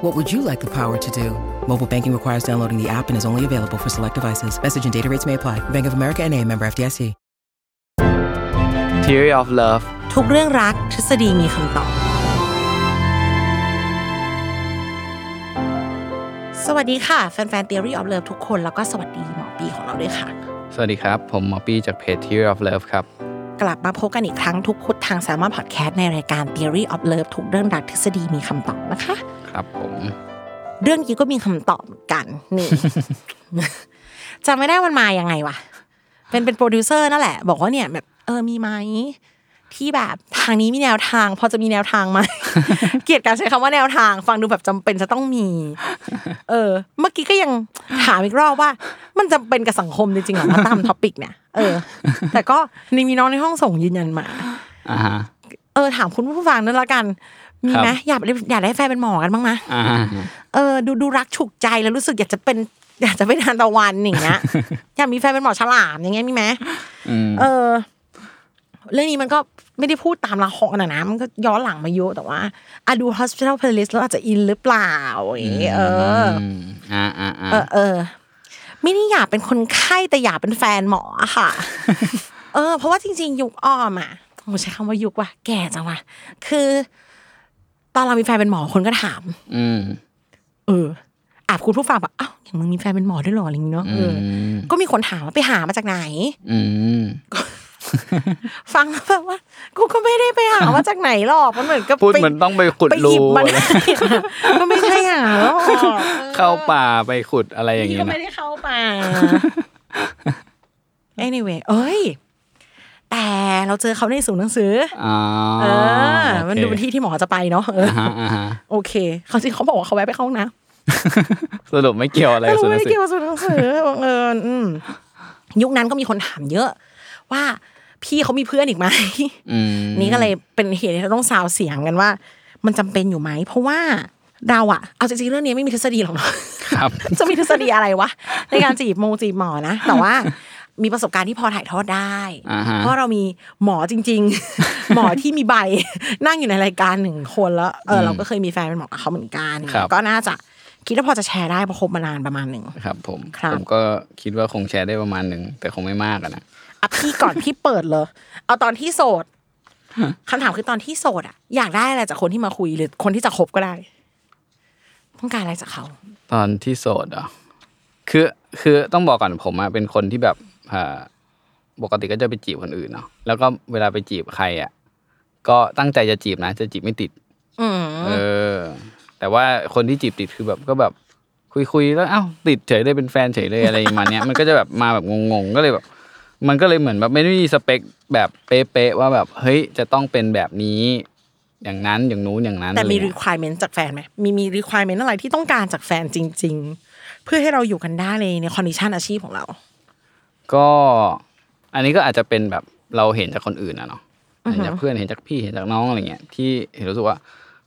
What would you like the power to do? Mobile banking requires downloading the app and is only available for select devices. Message and data rates may apply. Bank of America and a member FDIC. Theory of Love ทุกเรื่องรักทฤษฎีมีคำตอบ สวัสดีค่ะ แฟนๆ Theory of Love ทุกคน แล้วก็สวัสดีหมอปีของเราด้วยค่ะ สวัสดีครับ ผมหมอปี้จากเพจ Theory of Love ครับ กลับมาพบกันอีกครั้งทุกพุธทาง Salmon Podcast ในรายการ Theory of Love ทุกเรื่องรักทฤษฎีมีคำตอบนะคะ ครับผม เรื่องนี้ก็มีคำตอบเหมือนกันนี่จำไม่ได้มันมายังไงวะเป็นเป็นโปรดิวเซอร์นั่นแหละ บอกว่าเนี่ยแบบเออมีไหมที่แบบทางนี้มีแนวทาง พอจะมีแนวทางไหม เกลียดการใช้คำว่าแนวทาง ฟังดูแบบจำเป็นจะต้องมี เออ เมื่อกี้ก็ยังถามอีกรอบว่า มันจำเป็นกับสังคมจริงๆเหรอว่าตามท็อปิกเนี่ยเออ แต่ก็นี่มีน้องในห้องส่งยืนยันมาอ่าฮะเออ ถามคุณผู้ฟังนั่นละกันมีไหมครับอยากได้อยากได้แฟนเป็นหมอกันบ้างไหมอ่าฮะเออ ดูดูรักฉุกใจแล้วรู้สึกอยากจะเป็นอยากจะเป็นทานตะวันอย่างเงี้ยอยากมีแฟนเป็นหมอฉลามอย่างเงี้ยมีไหมอืมเออ เรื่องนี้มันก็ไม่ได้พูดตามละครนะนะ มันก็ย้อนหลังมาเยอะแต่ว่าอะดู hospital playlist แล้วอาจจะอินหรือเปล่าอย่างเงี้ยเออมอ่าอ่าอ่าเออเออไม่ได้อยากเป็นคนไข้แต่อยากเป็นแฟนหมออะค่ะ เออ เพราะว่าจริง ๆ ยุคอ้อมอะโอ้ใช้คำว่ายุคว่ะแก่จังว่ะคือ ตอนเรามีแฟนเป็นหมอคนก็ถาม อืมเอออาบคุณผู้ฟังแบบอ้าวอย่างมึงมีแฟนเป็นหมอด้วยเหรออะไรอย่างเงี้ยเนาะเอออมก็มีคนถามว่าไปหามาจากไหน อืม ฟังแล้วแบบว่า กูก็ไม่ได้ไปหามาจากไหนหรอกมันเหมือนกับพูดไปเหมือนต้องไปขุดไปหยิบรูมันก็ไม่ใช่หาหรอกเข้าป่าไปขุดอะไรอย่างนี่เงี้ก็ยไม่นะได้เข้าป่า anyway เอ้ยแต่เราเจอเขาในศูนย์หนังสืออ๋อเออโอเคมันดูเป็นที่ที่หมอจะไปเนาะเอออ่าฮะอ่าฮะโอเค เขาจริงเขาบอกว่าเขาแวะไปเข้าห้องน้ำสรุปไม่เกี่ยวอะไรไม่กับรู้สุนัไม่ขได้เกี่ยวกับศูนย์หนังสือบังเอิญอืมยุคนั้นก็มีคนถามเยอะ ว่าพี่เขามีเพื่อนอีกไหมอืมนี่ก็เลยเป็นเหตุที่เราต้องซาวเสียงกันว่า มันจำเป็นอยู่ไหม เพราะว่าเราอะเอาจริงๆเรื่องนี้ไม่มีทฤษฎีหรอกเนาะครับจะมีทฤษฎีอะไรวะในการจีบโมงจีบหมอนะ แต่ว่ามีประสบการณ์ที่พอถ่ายทอดได้อ่าฮะเพราะเรามีหมอจริง ๆ หมอที่มีใบนั่งอยู่ในรายการหนึ่งคนแล้วเออเราก็เคยมีแฟนเป็นหมอกับเขาเหมือนกันครับก็น่าจะคิดว่าพอจะแชร์ได้เพราะคบมานานประมาณหนึ่งครับ ผมครับผมก็คิดว่าคงแชร์ได้ประมาณหนึ่งแต่คงไม่มากอะ นะอะพี่ก่อนพี่เปิดเลย เอาตอนที่โสดคำถามคือตอนที่โสดอะอยากได้อะไรจากคนที่มาคุยหรือคนที่จะคบก็ได้ ต้องการอะไรจากเขา ตอนที่โสดเหรอะคือคือต้องบอกก่อนผมอะเป็นคนที่แบบอ่าปกติก็จะไปจีบคนอื่นเนาะแล้วก็เวลาไปจีบใครอะก็ตั้งใจจะจีบนะจะจีบไม่ติดอืมเออ แต่ว่าคนที่จีบติดคือแบบก็แบบคุยคุยๆแล้วเอ้าติดเฉยเลยเป็นแฟนเฉยเลยอะไรประมาณเนี้ยมันก็จะแบบมาแบบงงๆก็เลยแบบ มันก็เลยเหมือนแบบไม่ได้มีสเปคแบบเป๊ะๆว่าแบบเฮ้ยจะต้องเป็นแบบนี้ อย่างนั้นอย่างนู้นอย่างนั้นแต่มีอะไรเงี้ย requirement จากแฟนไหมมีมี requirement อะไรที่ต้องการจากแฟนจริง ๆ เพื่อให้เราอยู่กันได้ในในคอนดิชันอาชีพของเรา ก็อันนี้ก็อาจจะเป็นแบบเราเห็นจากคนอื่นอะเนาะเห็นจากเพื่อนเห็นจากพี่เห็นจากน้องอะไรเงี้ยที่เห็นรู้สึกว่า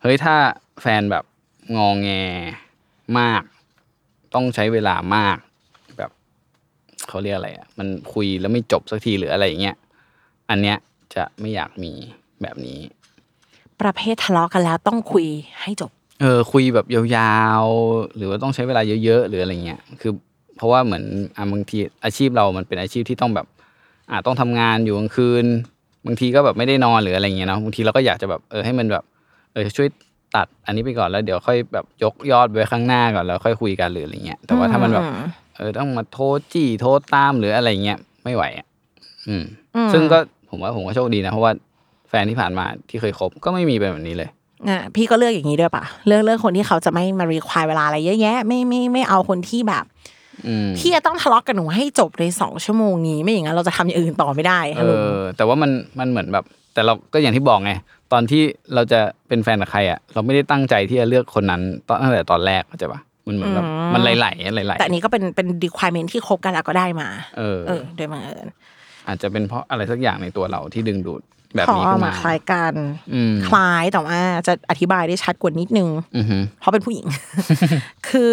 เฮ้ยถ้าแฟนแบบงองแงมาก ต้องใช้เวลามากแบบ เขาเรียกอะไรอะมันคุยแล้วไม่จบสักทีหรืออะไรอย่างเงี้ยอันเนี้ยจะไม่อยากมีแบบนี้ ประเภททะเลาะกันแล้วต้องคุยให้จบ เออคุยแบบยาวๆ หรือว่าต้องใช้เวลาเยอะๆ หรืออะไรเงี้ยคือ เพราะว่าเหมือนอะบางทีอาชีพเรามันเป็นอาชีพที่ต้องแบบอ่าต้องทำงานอยู่กลางคืน บางทีก็แบบไม่ได้นอนหรืออะไรเงี้ยเนาะบางทีเราก็อยากจะแบบเออให้มันแบบเออช่วยตัดอันนี้ไปก่อนแล้วเดี๋ยวค่อยแบบยกยอดไว้ข้างหน้าก่อนแล้วค่อยคุยกันหรืออะไรเงี้ยแต่ว่าถ้ามันแบบ เออต้องมาโทรจี้โทรตามหรืออะไรเงี้ยไม่ไหวอะอืม ซึ่งก็ผมว่าผมก็โชคดีนะ เพราะว่าแฟนที่ผ่านมาที่เคยคบก็ไม่มีเป็นแบบนี้เลยอะพี่ก็เลือกอย่างนี้ด้วยปะเลือกเลือกคนที่เขาจะไม่มารีควายเวลาอะไรเยอะแยะ ไม่ไม่ไม่เอาคนที่แบบอืมพี่จะต้องทะเลาะกับหนูให้จบในสองชั่วโมงนี้ไม่อย่างนั้นเราจะทำอย่างอื่นต่อไม่ได้เอฮัลโหลอแต่ว่ามันมันเหมือนแบบ แต่เราก็อย่างที่บอกไงตอนที่เราจะเป็นแฟนกับใครอะเราไม่ได้ตั้งใจที่จะเลือกคนนั้นตอนตั้งแต่ตอนแรกเข้าใจปะ มันเหมือนแบบมันไหลๆไหลๆแต่อันนี้ก็เป็นเป็น requirement ที่คบกันแล้วก็ได้มา เออเออโดยบังเอิญอาจจะเป็นเพราะอะไรสักอย่างในตัวเราที่ดึงดูดแบบขอนี้เอาขึ้นมามาคล้ายกันอืมคล้ายแต่ว่าจะอธิบายได้ชัดกว่านิดนึงอือฮึเพราะเป็นผู้หญิง คือ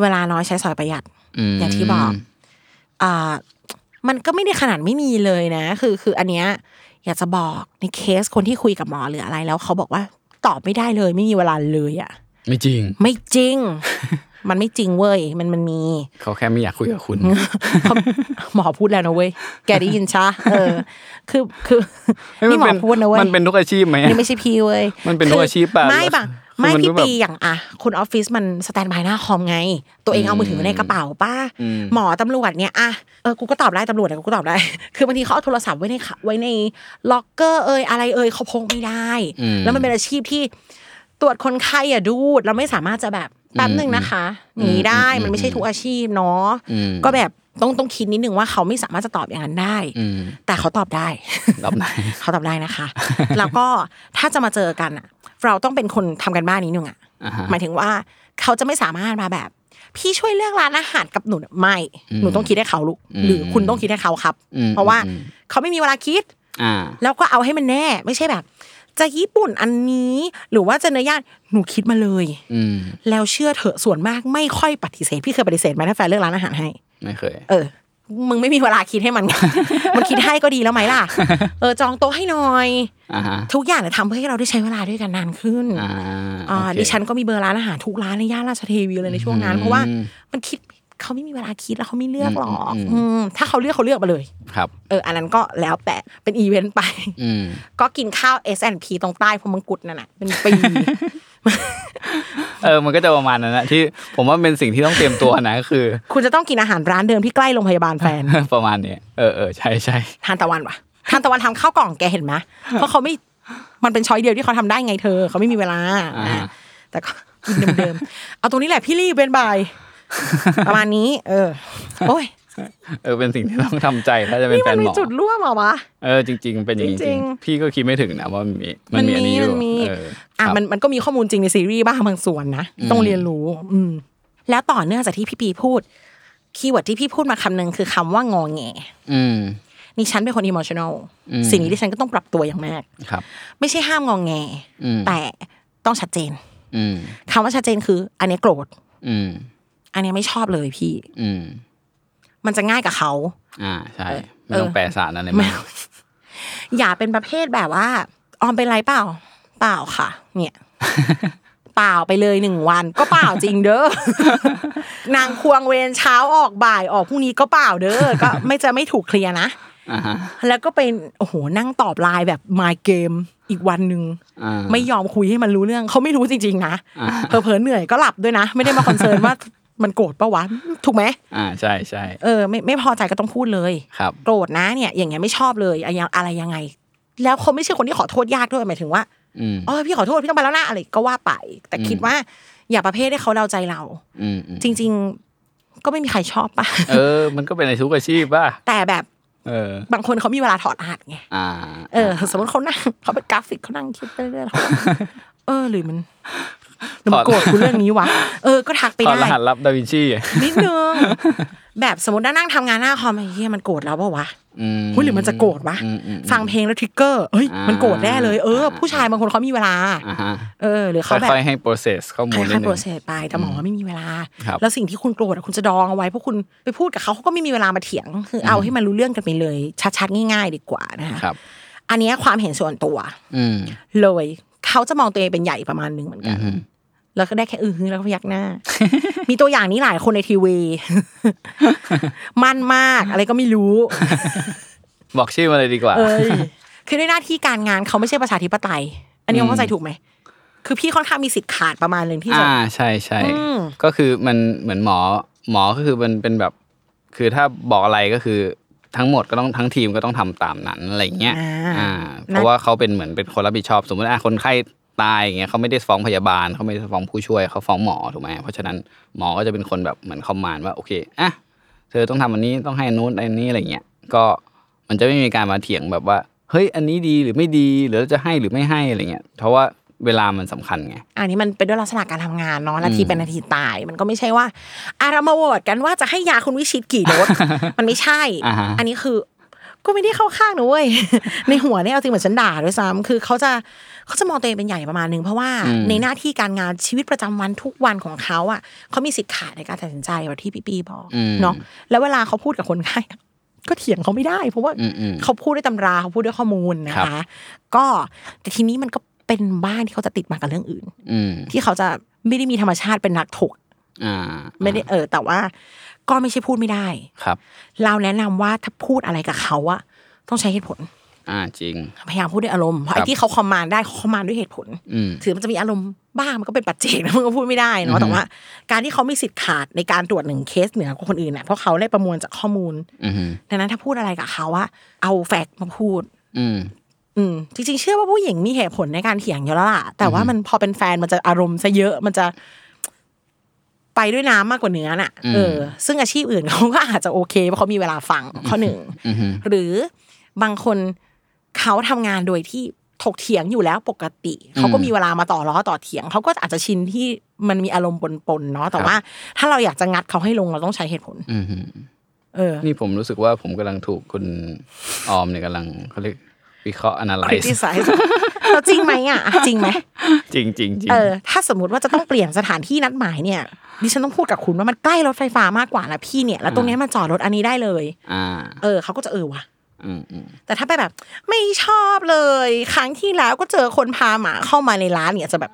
เวลาน้อยใช้สอยประหยัดมอย่างที่บอกอ่ามันก็ไม่ได้ขนาดไม่มีเลยนะ คือคืออันเนี้ยอยากจะบอกในเคสคนที่คุยกับหมอหรืออะไรแล้วเขาบอกว่าตอบไม่ได้เลย ไม่มีเวลาเลยอะ ไม่จริง ไม่จริง มันไม่จริงเว้ย มันมันมี เขาแค่ไม่อยากคุยกับคุณเขาหมอพูดแล้วนะเว้ย แกได้ยินชะเออ คือคือนี่หมอพูดนะเว้ย มันเป็นทุกอาชีพไหมนี่ไม่ใช่พี่เว้ย มันเป็นทุกอาชีพป่ะ ไม่ป่ะคือไม่มันพี่ก็แบบปีอย่างอะคุณออฟฟิศมัน standby หน้าคอมไง ตัวเองเอามือถือไว้ในกระเป๋าป้าอืมหมอตำรวจเนี่ยอะเออกูก็ตอบได้ตำรวจเนี่ยกูก็ตอบได้ คือบางทีเขาเอาโทรศัพท์ไว้ในขาไว้ในล็อกเกอร์เอยอะไรเอยเขาพกไม่ได้อืมแล้วมันเป็นอาชีพที่ ตรวจคนไข้อะดูด เราไม่สามารถจะแบบแป๊บหนึ่งนะคะหนีได้อืมมันไม่ใช่ทุกอาชีพเนาะอืมก็แบบต้องต้องคิดนิดนึงว่าเขาไม่สามารถจะตอบอย่างนั้นได้อืมแต่เขาตอบได้รับไหนเขาตอบได้นะคะ แล้วก็ถ้าจะมาเจอกันอะ เราต้องเป็นคนทำกันบ้านนิดนึงอะอ่าฮะหมายถึงว่าเขาจะไม่สามารถมาแบบ พี่ช่วยเลือกร้านอาหารกับหนูไม่หนูต้องคิดให้เขาลูกอืมหรือคุณต้องคิดให้เขาครับอืมเพราะว่าอืมเขาไม่มีเวลาคิดอ่าแล้วก็เอาให้มันแน่ ไม่ใช่แบบ จะญี่ปุ่นอันนี้ หรือว่าจะเนื้อย่างหนูคิดมาเลยอืมแล้วเชื่อเถอะส่วนมากไม่ค่อยปฏิเสธพี่เคยปฏิเสธไหมถ้าแฟนเลือกร้านอาหารให้ ไม่เคย เออมึงไม่มีเวลาคิดให้มัน มันคิดให้ก็ดีแล้วไหมล่ะ เออจองโต๊ะให้หน่อยอ่าฮะทุกอย่างเนี่ยทำเพื่อให้เราได้ใช้เวลาด้วยกันนานขึ้นอ่าอ่าโอเคดิฉันก็มีเบอร์ร้านอาหารทุกร้านในย่านราชเทวีเลยในช่วงนั้น เพราะว่าอืมมันคิด เขาไม่มีเวลาคิดแล้วเขาไม่เลือกหรอกอืมอืมอืมถ้าเขาเลือกเขาเลือกมาเลยครับ เออ อันนั้นก็แล้วแต่เป็นอีเวนต์ไปอืมก็กินข้าว S&P ตรงใต้พมงกุฎนั่นน่ะเป็นปีเออ มันก็จะประมาณนั้นนะที่ผมว่าเป็นสิ่งที่ต้องเตรียมตัวนะคือ คุณจะต้องกินอาหารร้านเดิมที่ใกล้โรงพยาบาลแฟน ประมาณนี้เออเออใช่ใช่ทานตะวันวะทานตะวันทำข้าวกล่องแกเห็นไหมเพราะเขาไม่มันเป็นช้อยเดียวที่เขาทำได้ไงเธอ เขาไม่มีเวลาอ่าอะแต่ก็กินเดิมๆเอาตรงนี้แหละพี่รีบเป็นบาย ประมาณนี้ เออโอ้ยเออเป็นสิ่งที่ต้องทำใจถ้าจะเป็นนี่แฟมันนมีหมอจุดร่วมเหรอวะเออจริง ๆ เป็นอย่างนี้จจริริงงๆพี่ก็คิดไม่ถึงนะว่ามันมีมันมีอันนี้อยู่มันมีเอออะครับมันมันก็มีข้อมูลจริงในซีรีส์บ้างบางส่วนนะต้องเรียนรู้ อืม แล้วต่อเนื่องจากที่พี่ปีพูด keyword ที่พี่พูดมาคำหนึ่งคือคำว่างอแงอืมนี่ฉันเป็นคน emotional อืมสิ่งนี้ที่ฉันก็ต้องปรับตัวอย่างมากครับ ไม่ใช่ห้ามงอแงอืมแต่ต้องชัดเจนอืมคำว่าชัดเจนคือ อันเนี้ยโกรธ อืมอันเนี้ยไม่ชอบเลยพี่ อืม มันจะง่ายกับเขา อ่าใช่ไม่เออต้องแปลสารอะไรไม่มากอย่าเป็นประเภทแบบว่า ออมเป็นไรเปล่า เปล่าค่ะ เนี่ยเปล่าไปเลยหนึ่งวัน ก็เปล่าจริงเด้อนางควงเวรเช้าออกบ่ายออกพรุ่งนี้ก็เปล่าเด้อก็ไม่จะไม่ถูกเคลียร์นะอ่าฮะแล้วก็เป็นโอ้โหนั่งตอบไลน์แบบมายเกมอีกวันหนึ่งอ่าไม่ยอมคุยให้มันรู้เรื่องเขาไม่รู้จริงๆนะอ่าเผลอๆเหนื่อยก็หลับด้วยนะ ไม่ได้มาคอนเซิร์นว่า มันโกรธปะวะถูกไหมอ่าใช่ใช่เออไม่ไม่พอใจก็ต้องพูดเลยครับโกรธนะเนี่ย อย่างเงี้ยไม่ชอบเลยอะไรอะไรยังไง แล้วเขาไม่ใช่คนที่ขอโทษยากด้วยหมายถึงว่าอืมอ๋อพี่ขอโทษพี่ต้องไปแล้วนะอะไรก็ว่าไป แต่คิดว่า อย่าประเภทให้เขาเดาใจเราอืมอืมจริง ๆ ก็ไม่มีใครชอบปะเออ มันก็เป็นในทุกอาชีพป่ะแต่แบบเออบางคนเขามีเวลาถอดรหัสไงอ่าเออ สมมติเขานั่งเขาเป็นกราฟิกเขานั่งคิดไปเรื่อยๆเขาเออหรือมัน หรือมันโกรธกูเรื่องนี้วะเออก็ทักไปถอดได้รหัสลับดาวินชีนิดนึงแบบสมมตินั่งทำงานหน้าคอมไอ้เฮียมันโกรธแล้วเปล่าวะอืมหุ้ยหรือมันจะโกรธวะอืมอืมฟังเพลงแล้วทริกเกอร์เอ้ยอ่ามัมันโกรธแน่เลยเออ ผู้ชายบางคนเขามีเวลาอ่าฮะเออหรือเขาแบบค่อยๆให้ process ข้อมูลนิค่ดอยๆนึโปรงเซสไปแต่หมอว่าไม่มีเวลาครับแล้วสิ่งที่คุณโกรธอะคุณจะดองเอาไว้เพราะคุณไปพูดกับเขาเขาก็ไม่มีเวลามาเถียงคือเอาให้มันรู้เรื่องกันไปเลย ชัดๆง่าย ๆ ดีกว่านะคะครับอันเนี้ยความเห็นส่วนตัวอืมเลยเขาจะมองตัวเองเป็นใหญ่ประมาณหนึงเหมือนอืกันมฮึ แล้วก็ได้แค่อือฮึแล้วก็พยักหน้า มีตัวอย่างนี้หลายคนในทีวี มั่นมากอะไรก็ไม่รู้ บอกชื่อมาเลยดีกว่า เอ้ยคือด้วยหน้าที่การงานเขาไม่ใช่ประชาธิปไตย อันนี้อืมเข้าใจถูกไหม คือพี่ค่อนข้างมีสิทธิ์ขาดประมาณหนึ่งที่จะ อ่าใช่ใช่ อืม ก็คือมันเหมือนหมอหมอก็คือมันเป็นแบบ คือถ้าบอกอะไรก็คือทั้งหมดก็ต้องทั้งทีมก็ต้องทำตามนั้นอะไรอย่างเงี้ย อ่า อ่า เพราะว่าเขาเป็นเหมือนเป็นคนรับผิดชอบ สมมติอะคนไข้ ตายอย่างเงี้ยเขาไม่ได้ฟ้องพยาบาลเขาไม่ได้ฟ้องผู้ช่วยเขาฟ้องหมอถูกไหมเพราะฉะนั้นหมอก็จะเป็นคนแบบเหมือนคอมมานด์ว่าโอเคอะเธอต้องทำอันนี้ต้องให้อันนู้นอันนี้อะไรเงี้ยก็มันจะไม่มีการมาเถียงแบบว่าเฮ้ยอันนี้ดีหรือไม่ดีหรือจะให้หรือไม่ให้อะไรเงี้ยเพราะว่าเวลามันสำคัญไง อันนี้มันเป็นด้วยลักษณะการทำงานเนาะนาทีเป็นนาทีตาย มันก็ไม่ใช่ว่าอะเรามาโหวตกันว่าจะให้ยาคุณวิชิตกี่โดส มันไม่ใช่อ่าฮะอันนี้คือ ก็ไม่ได้เข้าข้างนะเว้ยในหัวเนี่ยเอาจริงเหมือนฉันด่าด้วยซ้ำคือเขาจะเขาจะมองตัวเองเป็นใหญ่ประมาณนึงเพราะว่าในหน้าที่การงานชีวิตประจำวันทุกวันของเขาอะเขามีสิทธิ์ขาดในการตัดสินใจแบบที่พี่ปีบอกอืมเนาะแล้วเวลาเขาพูดกับคนไข้อะก็เถียงเขาไม่ได้ เพราะว่าอืมอืมเขาพูดด้วยตำราเขาพูดด้วยข้อมูลนะครัคะบก็แต่ทีนี้มันก็เป็นบ้านที่เขาจะติดมากับเรื่องอื่นอืมที่เขาจะไม่ได้มีธรรมชาติเป็นนักถกอ่า ไม่ได้เออ แต่ว่า ก็ไม่ใช่พูดไม่ได้ครับ เราแนะนำว่าถ้าพูดอะไรกับเขาอะต้องใช้เหตุผล อ่าจริง พยายามพูดด้วยอารมณ์เพราะครัไอ้บที่เขาคอมมานด์ได้เขาคอมมานด์ด้วยเหตุผลอืมถือมันจะมีอารมณ์บ้างมันก็เป็นปัจเจกนะมันก็พูดไม่ได้อืเนาะมแต่ว่า การที่เขามีสิทธิ์ขาดในการตรวจหนึ่งเคสเหนือกว่าคนอื่นเนี่ยเพราะเขาได้ประมวลจากข้อมูลอืมดังนั้นถ้าพูดอะไรกับเขาอะเอาแฟกต์มาพูด อืมอืมจริงๆเชื่อว่าผู้หญิงมีเหตุผลในการเถียงอยู่แล้วล่ะแต่ว่ามันพอเป็นแฟนมันจะอารมณ์ซะเยอะมันจะ ไปด้วยน้ำมากกว่าเนื้อน่ะอืมเออซึ่งอาชีพอื่นเขาก็อาจจะโอเคเพราะเขามีเวลาฟังข้อหนึ่งอืมหรือบางคนเขาทำงานโดยที่ถกเถียงอยู่แล้วปกติเขาก็มีเวลามาต่อล้อต่อเถียงเขาก็อาจจะชินที่มันมีอารมณ์ปนๆเนาะแต่ว่า ถ้าเราอยากจะงัดเขาให้ลงเราต้องใช้เหตุผลอืมเออ นี่ผมรู้สึกว่าผมกำลังถูกคุณออมเนี่ยกำลังเขาเรียกวิเคราะห์คริ analyze ติไซส์ เราจริงไหมอะจริงไหมจริงจริงจริงเออถ้าสมมติว่าจะต้องเปลี่ยนสถานที่นัดหมายเนี่ยดิฉันต้องพูดกับคุณว่ามันใกล้รถไฟฟ้ามากกว่านะพี่เนี่ย แล้วตรงเนี้ยมันจอดรถอันนี้ได้เลยอ่าเออเขาก็จะเออว่ะอืมอืมแต่ถ้าไปแบบ ไม่ชอบเลย ครั้งที่แล้วก็เจอคนพาหมาเข้ามาในร้านเนี่ยจะแบบ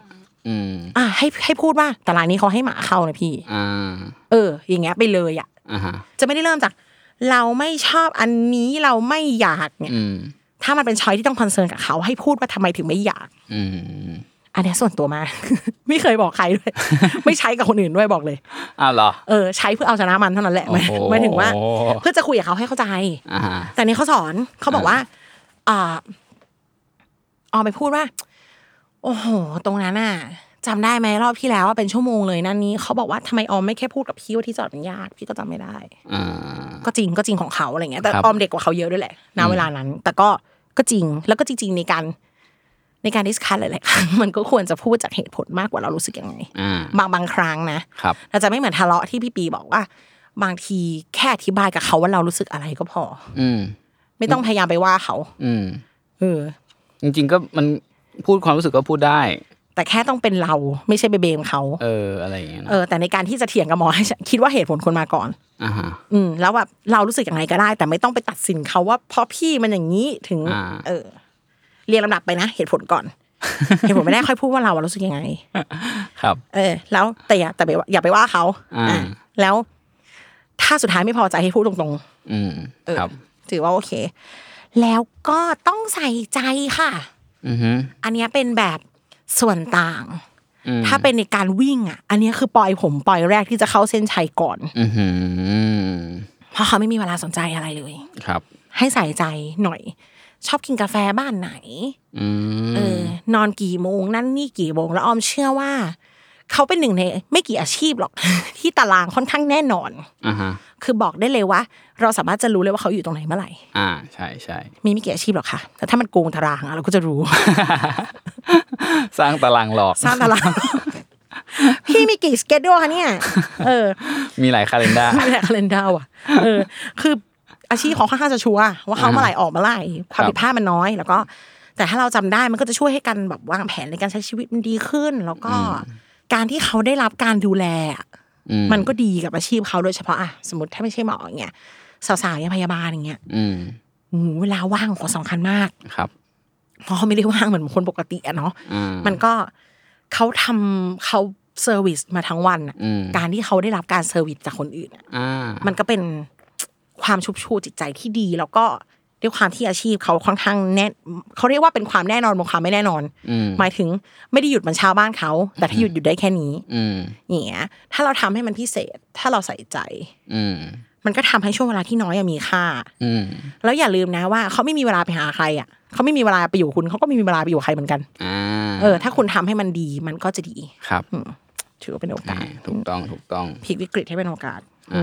อืมอะให้ให้พูดว่าแต่ร้านนี้เขาให้หมาเข้านะพี่อ่าเออ อย่างเงี้ยไปเลยอะอ่าฮะจะไม่ได้เริ่มจาก เราไม่ชอบอันนี้เราไม่อยากเนี่ยอืม ถ้ามันเป็นช้อยที่ต้องคอนเซิร์นกับเขาให้พูดว่าทำไมถึงไม่อยากอืมอันเนี้ยส่วนตัวมากไม่เคยบอกใครด้วย ไม่ใช้กับคนอื่นด้วยบอกเลยอ้าวเหรอเออใช้เพื่อเอาชนะมันเท่านั้นแหละหมายโอ้โหหมายถึงว่า เพื่อจะคุยกับเขาให้เข้าใจอ่าฮะแต่นี่เขาสอนเขาบอกว่าอ่าออมไปพูดว่า โอ้โห ตรงนั้นน่ะจำได้ไหมรอบที่แล้วว่าเป็นชั่วโมงเลยนั่นนี้เขาบอกว่าทำไมออมไม่แค่พูดกับพี่ว่าที่จอดมันยากพี่ก็จำไม่ได้อ่าก็จริงก็จริงของเขาอะไรเงี้ยแต่ครับออมเด็กกว่าเขาเยอะด้วยแหละณเวลานั้น แต่ก็ ก็จริง แล้วก็จริง ๆ ในการในการดิสคัทหลายๆครั้งมันก็ควรจะพูดจากเหตุผลมากกว่าเรารู้สึกยังไงอ่าบางบางครั้งนะครับเราจะไม่เหมือนทะเลาะที่พี่ปีบอกว่า บางทีแค่อธิบายกับเขาว่าเรารู้สึกอะไรก็พอ อืมไม่ต้องพยายามไปว่าเขา อืมเออ จริง ๆ ก็มันพูดความรู้สึกก็พูดได้ แต่แค่ต้องเป็นเราไม่ใช่ไปเบมเขาเอออะไรอย่างเงี้ยเออแต่ในการที่จะเถียงกับหมอให้ฉันคิดว่าเหตุผลคนมาก่อนอ่าฮะอืมแล้วแบบเรารู้สึกอย่างไรก็ได้ แต่ไม่ต้องไปตัดสินเขาว่าเพราะพี่มันอย่างนี้ถึงอ่าเออ เรียงลำดับไปนะเหตุผลก่อนเหตุผลไม่ได้ค่อยพูดว่าเราอะรู้สึกยังไง ครับ เออ แล้วแต่อย่าแต่ไปอย่าไปว่าเขาอ่าอ่าแล้ว ถ้าสุดท้ายไม่พอใจให้พูดตรงๆ อืมเออครับ ถือว่าโอเค แล้วก็ต้องใส่ใจค่ะอือฮึอันเนี้ยเป็นแบบ ส่วนต่างอืมถ้าเป็นในการวิ่งอะ อันเนี้ยคือปล่อยผมปล่อยแรกที่จะเข้าเส้นชัยก่อนอือหือเพราะเขาไม่มีเวลาสนใจอะไรเลย ครับ ให้ใส่ใจหน่อย ชอบกินกาแฟบ้านไหนอืมเออนอนกี่โมงนั่นนี่กี่โมงแล้วออมเชื่อว่าเขาเป็นหนึ่งในไม่กี่อาชีพหรอก ที่ตารางค่อนข้างแน่นอนอ่าฮะคือบอกได้เลยว่า เราสามารถจะรู้เลยว่าเขาอยู่ตรงไหนเมื่อไหร่ อ่า ใช่ใช่มีไม่กี่อาชีพหรอกค่ะ แต่ถ้ามันโกงตารางอะเราก็จะรู้ สร้างตารางหลอก สร้างตาราง พี่มีกี่สเกจด้วยคะเนี่ย เออ มีหลายคาล endar ไม่ได้คาเลนดาว่ะ เออ คืออาชีพของค่อนข้างจะชัวร์ว่าเขาเมื่อไหร่ออกเมื่อไหร่ความครับผิดพลาดมันน้อยแล้วก็ แต่ถ้าเราจำได้มันก็จะช่วยให้กันแบบวางแผนในการใช้ชีวิตมันดีขึ้น แล้วก็การที่เขาได้รับการดูแลอะอืมันก็ดีกับอาชีพเขาโดยเฉพาะอะสมมติถ้าไม่ใช่หมออย่างเงี้ยสาวๆอย่างพยาบาลอย่างเงี้ยอืมโอ้โหเวลาว่างของเขาสำคัญมากครับ เพราะเขาไม่ได้ว่างเหมือนคนปกติอะเนาะอืมมันก็เขาทำเขาเซอร์วิสมาทั้งวันอะอืมการที่เขาได้รับการเซอร์วิสจากคนอื่นอะอ่ามันก็เป็นความชุบชูจิตใจที่ดี แล้วก็ด้วยความที่อาชีพเขาค่อนข้างแน่เขาเรียกว่าเป็นความแน่นอนบนความไม่แน่นอนอืมหมายถึงไม่ได้หยุดเหมันชาวบ้านเขา แต่ถ้าหยุดหยุดได้แค่นี้อืมอย่างเงี้ยถ้าเราทำให้มันพิเศษ ถ้าเราใส่ใจอื มมันก็ทำให้ช่วงเวลาที่น้อยอะมีค่า อืมแล้วอย่าลืมนะว่าเขาไม่มีเวลาไปหาใครอะเขาไม่มีเวลาไปอยู่คุณเขาก็ไม่มีเวลาไปอยู่ใครเหมือนกันอ่าเออ ถ้าคุณทำให้มันดีมันก็จะดีครับอืมถือว่าเป็นโอกาอ่าสถูกต้องถูกต้องพลิกวิกฤตให้เป็นโอกาสอ่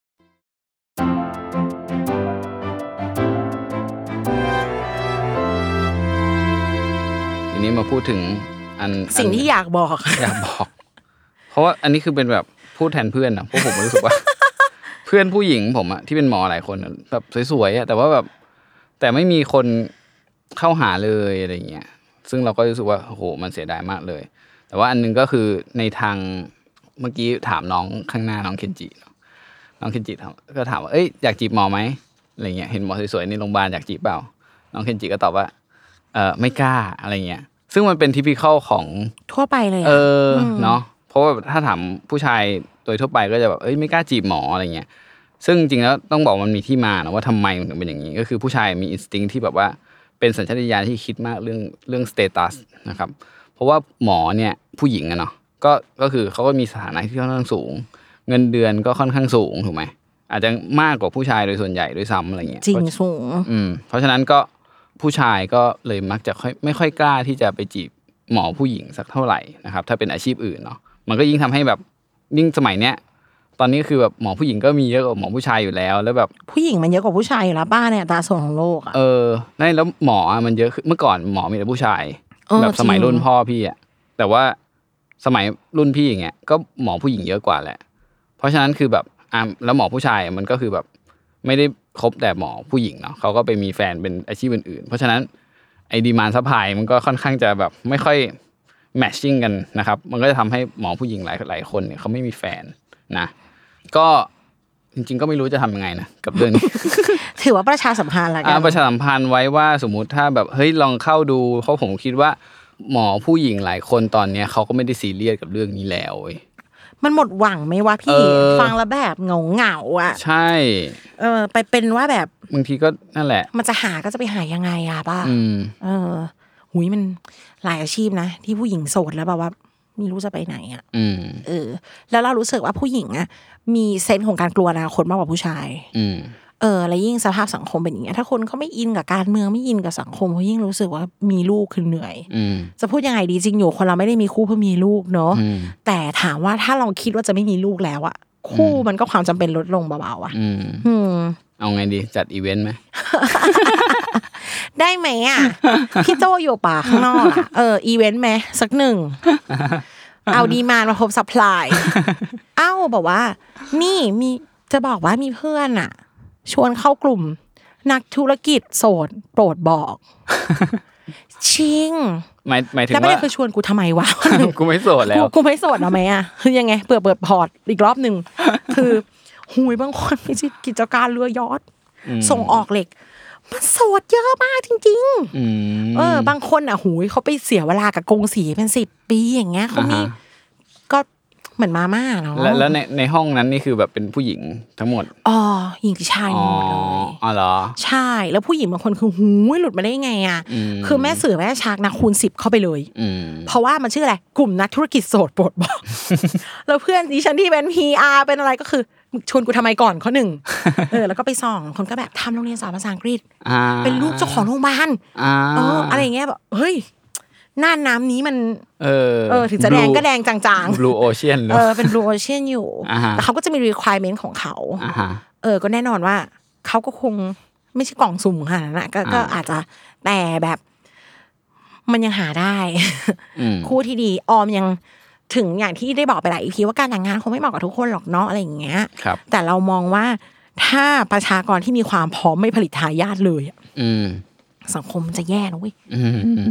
นี้มาพูดถึงอันสิ่งที่อยากบอกอยากบอก เพราะว่าอันนี้คือเป็นแบบพูดแทนเพื่อนนะเพราะผมรู้สึกว่า เพื่อนผู้หญิงผมอะที่เป็นหมอหลายคนอะแบบสวยๆอะแต่ว่าแบบแต่ไม่มีคนเข้าหาเลยอะไรเงี้ยซึ่งเราก็รู้สึกว่าโอ้โหมันเสียดายมากเลย แต่ว่าอันหนึงก็คือในทางเมื่อกี้ถามน้องข้างหน้าน้องเคนจิเนอะน้องเคนจิถามก็ถามว่าเอ้ยอยากจีบหมอไหมอะไรเงี้ยเห็นหมอสวยๆในโรงพยาบาลอยากจีบเปล่า น้องเคนจิก็ตอบว่าเออไม่กล้าอะไรเงี้ย ซึ่งมันเป็น typical ของทั่วไปเลยอะเอออเนาะเพราะว่าถ้าถามผู้ชายโดยทั่วไปก็จะแบบเอ้ยไม่กล้าจีบหมออะไรเงี้ยซึ่งจริงๆแล้วต้องบอกมันมีที่มานะว่าทำไมมันถึงเป็นอย่างนี้ ก็คือผู้ชายมี instinct ที่แบบว่าเป็นสัญชาตญาณที่คิดมากเรื่องเรื่องสเตตัสนะครับ เพราะว่าหมอเนี่ยผู้หญิงอะเนาะก็ก็คือเขาก็มีสถานะที่ค่อนข้างสูง เงินเดือนก็ค่อนข้างสูงถูกไหมอาจจะมากกว่าผู้ชายโดยส่วนใหญ่ด้วยซ้ำอะไรเงี้ยจริงสูงอืมเพราะฉะนั้นก็ ผู้ชายก็เลยมักจะค่อยไม่ค่อยกล้าที่จะไปจีบหมอผู้หญิงสักเท่าไหร่นะครับ ถ้าเป็นอาชีพอื่นเนาะมันก็ยิ่งทำให้แบบยิ่งสมัยเนี้ยตอนนี้คือแบบหมอผู้หญิงก็มีเยอะกว่าหมอผู้ชายอยู่แล้ว แล้วแบบผู้หญิงมันเยอะกว่าผู้ชายอยู่แล้วบ้านเนี่ยตราส่วนของโลกอะเออนั่นแล้วหมออะมันเยอะขึ้นเมื่อก่อนหมอมีแต่ผู้ชายเออแบบสมัยจริงรุ่นพ่อพี่อะแต่ว่าสมัยรุ่นพี่อย่างเงี้ยก็หมอผู้หญิงเยอะกว่าแหละ เพราะฉะนั้นคือแบบอะแล้วหมอผู้ชายมันก็คือแบบไม่ได้ คบแต่หมอผู้หญิงเนาะเขาก็ไปมีแฟนเป็นอาชีพอื่นๆ เพราะฉะนั้นไอ้ demand supply มันก็ค่อนข้างจะแบบไม่ค่อย matching กันนะครับ มันก็จะทำให้หมอผู้หญิงหลายหลายคนเนี่ยเขาไม่มีแฟนนะ ก็จริงๆ ก็ไม่รู้จะทำยังไงนะกับเรื่องนี้ ถือว่าประชาสัมพันธ์ละกัอ่านประชาสัมพันธ์ไว้ว่าสมมุติถ้าแบบเฮ้ยลองเข้าดูเพราะผมคิดว่าหมอผู้หญิงหลายคนตอนเนี้ยเขาก็ไม่ได้ซีเรียสกับเรื่องนี้แล้วเว้ย มันหมดหวังไหมวะพี่เออฟังแล้วแบบเหงาเหงาๆอะ ใช่ เออ ไปเป็นว่าแบบบางทีก็นั่นแหละ มันจะหาก็จะไปหายังไงอะป้าอืมเออหุยมันหลายอาชีพนะ ที่ผู้หญิงโสดแล้วแบบว่าไม่รู้จะไปไหนอะอืมเออ แล้วเรารู้สึกว่าผู้หญิงอะ มีเซนส์ของการกลัวอนาคตมากกว่าผู้ชาย อืม เออแล้วยิ่งสภาพสังคมเป็นอย่างเงี้ยถ้าคนเขาไม่อินกับการเมืองไม่อินกับสังคมเขายิ่งรู้สึกว่ามีลูกคือเหนื่อยอืมจะพูดยังไงดีจริงอยู่คนเราไม่ได้มีคู่เพื่อมีลูกเนาะอืมแต่ถามว่าถ้าเราคิดว่าจะไม่มีลูกแล้วอะคู่มันก็ความจำเป็นลดลงเบาๆอะอืมอืมเอาไงดีจัดอีเวนต์ไหมได้ไหมอะพี่โจอยู่ป่าข้างนอกอะเอออีเวนต์ไหมสักหนึ่งเอาดีมานมาพบสัพพลายเอ้าบอกว่า นี่มีจะบอกว่ามีเพื่อนอะ ชวนเข้ากลุ่ม นักธุรกิจโสดโปรดบอกชิงหมายหมายถึงแล้วไม่ว่าได้คือชวนกูทำไมวะกูไม่โสดแล้วกูกูไม่โสดเอาไหมอะคือยังไงเปิดเปิดพอร์ตอีกรอบหนึ่งคือหุยบางคนมีกิจการเรือยอทส่งออกเหล็กมันโสดเยอะมากจริงอืมๆเออบางคนอะหุยเขาไปเสียเวลากับกงสีเป็นสิบปีอย่างเงี้ยเขามีอ่าฮะก็ เหมือนมาม่าเนาะแล้วแล้วในในห้องนั้นนี่คือแบบเป็นผู้หญิงทั้งหมดอ๋อหญิงชายอ๋หอมดเลยอ๋อเหรอใช่แล้วผู้หญิงบางคนคือหูยหลุดมาได้ไงอะอืมคือแม่เสือแม่ชักนะคูณสิบเข้าไปเลยอืมเพราะว่ามันชื่ออะไรกลุ่มนักธุรกิจโสดโปรดบอกแล้วเพื่อนดิฉันที่เป็น PR เป็นอะไรก็คือมึงชวนกูทำไมก่อนข้อหนึ่งเออแล้วก็ไปส่องคนก็แบบทำโรงเรียนสอนภาษาอังกฤษอ่าเป็นลูกเจ้าของโรงพยาบาลอ่าเอออะไรอย่างเงี้ยแบบเฮ้ยห น้าน้ำนี้มัน เออเออถึงจะแดงก็แดงจางบลูโอเชียนๆเลเอยอเป็น blue ocean อยู่อ่าฮะแต่เขาก็จะมี requirement ของเขาอ่าฮะเออ ก็แน่นอนว่าเขาก็คงไม่ใช่กล่องสุ่มขนาดนั้นนะก็ก็อ่าอาจจะแต่แบบมันยังหาได้อืมคู่ที่ดีออมยังถึงอย่างที่ได้บอกไปหลายอีพีว่าการแต่งงานคงไม่เหมาะกับทุกคนหรอกเนาะอะไรอย่างเงี้ยครับแต่เรามองว่าถ้าประชากรที่มีความพร้อมไม่ผลิตทายาทเลยอะอืม สังคมมันจะแย่นะเว้ยอื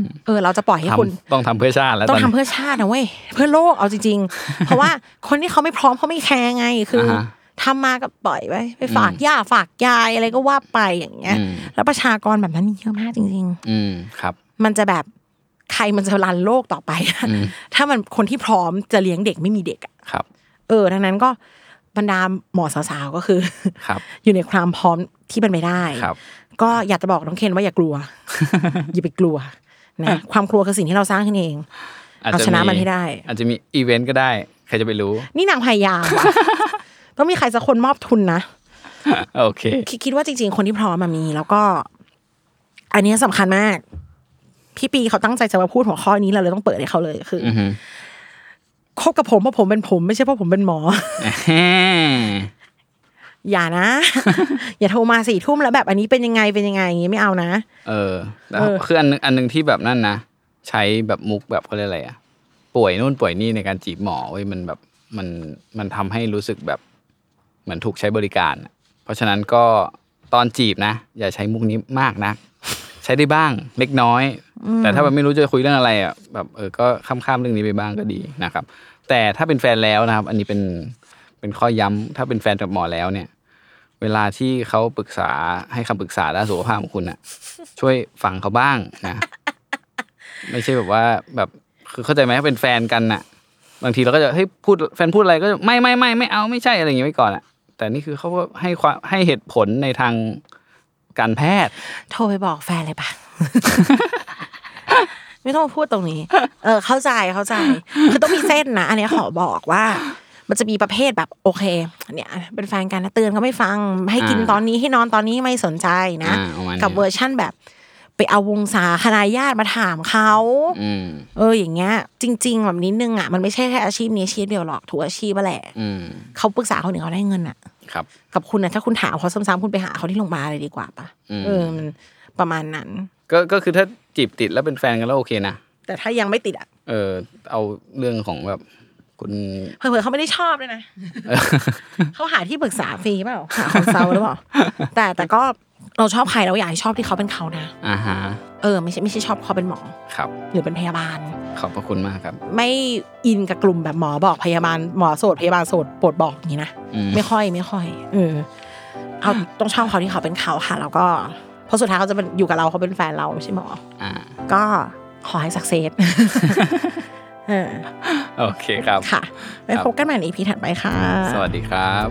มเออ เราจะปล่อยให้ทคุณำต้องทำเพื่อชาติแล้วต้องนทำนี้เพื่อชาตินะเว้ยเพื่อโลกเอาจริง ๆ เพราะว่าคนที่เขาไม่พร้อมเขาไม่แคร์ไงคืออาฮะทำมาก็ปล่อยไว้ไปฝากย่าฝากยายอะไรก็ว่าไปอย่างเงี้ยอืมแล้วประชากรแบบนั้นมีเยอะมากจริงอืมครับๆมันจะแบบใครมันจะรันโลกต่อไปอะอืมถ้ามันคนที่พร้อมจะเลี้ยงเด็กไม่มีเด็กอะครับ เออดังนั้นก็บรรดาหมอสาวๆก็คือครับ อยู่ในความพร้อมที่เป็นไปได้ครับ ก็อยากจะบอกน้องเคนว่าอย่ากลัว อย่าไปกลัวนะความกลัวคือสิ่งที่เราสร้างขึ้นเองเอาชนะมันให้ได้ อาจจะมีอีเวนต์ก็ได้ ใครจะไปรู้ นี่นางพยายามว่ะต้องมีใครสักคนมอบทุนนะโอเคคิดคิดว่าจริง ๆ คนที่พร้อมมามี แล้วก็ อันเนี้ยสำคัญมาก พี่ปีเขาตั้งใจจะมาพูดหัวข้อนี้เราเลยต้องเปิดให้เขาเลยคือออือฮึคบกับผมเพราะผมเป็นผม ไม่ใช่เพราะผมเป็นหมอ อย่านะ อย่าโทรมาสี่ทุ่มแล้วแบบอันนี้เป็นยังไงเป็นยังไงอย่างงี้ไม่เอานะ เออแล้วเออคืออันนึงอันนึงที่แบบนั่นนะใช้แบบมุกแบบเขาเรียกอะไรอะป่วยนู่นป่วยนี่ในการจีบหมอเว้ยมันแบบมันมันทำให้รู้สึกแบบเหมือนถูกใช้บริการอะเพราะฉะนั้นก็ตอนจีบนะ อย่าใช้มุกนี้มากนะใช้ได้บ้างเล็กน้อย แต่ถ้าแบบไม่รู้จะคุยเรื่องอะไรอะแบบเออก็ข้ามๆเรื่องนี้ไปบ้างก็ดีนะครับ แต่ถ้าเป็นแฟนแล้วนะครับ อันนี้เป็น เป็นข้อย้ำถ้าเป็นแฟนกับหมอแล้วเนี่ย เวลาที่เขาปรึกษาให้คำปรึกษาด้านสุขภาพของคุณอะช่วยฟังเขาบ้างนะ ไม่ใช่แบบว่าแบบคือเข้าใจไหมถ้าเป็นแฟนกันน่ะ บางทีเราก็จะเฮ้ยพูดแฟนพูดอะไรก็ไม่ไม่ไม่ไม่เอาไม่ใช่อะไรอย่างเงี้ยไว้ก่อนอะแต่นี่คือเขาก็ให้ความให้เหตุผลในทางการแพทย์ โทรไปบอกแฟนเลยปะไม่ต้องพูดตรงนี้ เออ เข้าใจเข้าใจ คือต้องมีเส้นนะ อันนี้ขอบอกว่า มันจะมีประเภทแบบโอเคเนี่ยเป็นแฟนกันนะเตือนเขาไม่ฟัง ให้กินอ่าตอนนี้ให้นอนตอนนี้ไม่สนใจนะอ่าประมาณนี้กับเวอร์ชั่นแบบไปเอาวงศาคณะญาติมาถามเขาอืมเอออย่างเงี้ย จริง ๆ แบบนิดนึงอะมันไม่ใช่แค่อาชีพนี้อาชีพเดียวหรอกทุกอาชีพอะแหละอืมเขาปรึกษาคนอื่นเขาได้เงินอะครับ กับคุณนะถ้าคุณถามเขาซ้ำๆคุณไปหาเขาที่โรงพยาบาลเลยดีกว่าปะอืมเออมันประมาณนั้น ก็ก็คือถ้าจีบติดแล้วเป็นแฟนกันแล้วโอเคนะแต่ถ้ายังไม่ติดอะเออเอาเรื่องของแบบ คุณเผื่อๆเขาไม่ได้ชอบด้วยนะเขาหาที่ปรึกษาฟรีเปล่าหา consult หรือเปล่าแต่แต่ก็เราชอบใครเราอยากให้ชอบที่เขาเป็นเขานะอ่าฮะเออไม่ใช่ไม่ใช่ชอบเขาเป็นหมอครับ หรือเป็นพยาบาล ขอบพระคุณมากครับ ไม่อินกับกลุ่มแบบหมอบอกพยาบาลหมอโสดพยาบาลโสดโปรดบอกอย่างนี้นะอืมไม่ค่อยไม่ค่อยเออเอาต้องชอบเขาที่เขาเป็นเขาค่ะ แล้วก็เพราะสุดท้ายเขาจะเป็นอยู่กับเราเขาเป็นแฟนเราไม่ใช่หมออ่าก็ขอให้ success เออ โอเคครับ ค่ะไปพบกันใหม่ในอีพีถัดไปค่ะ สวัสดีครับ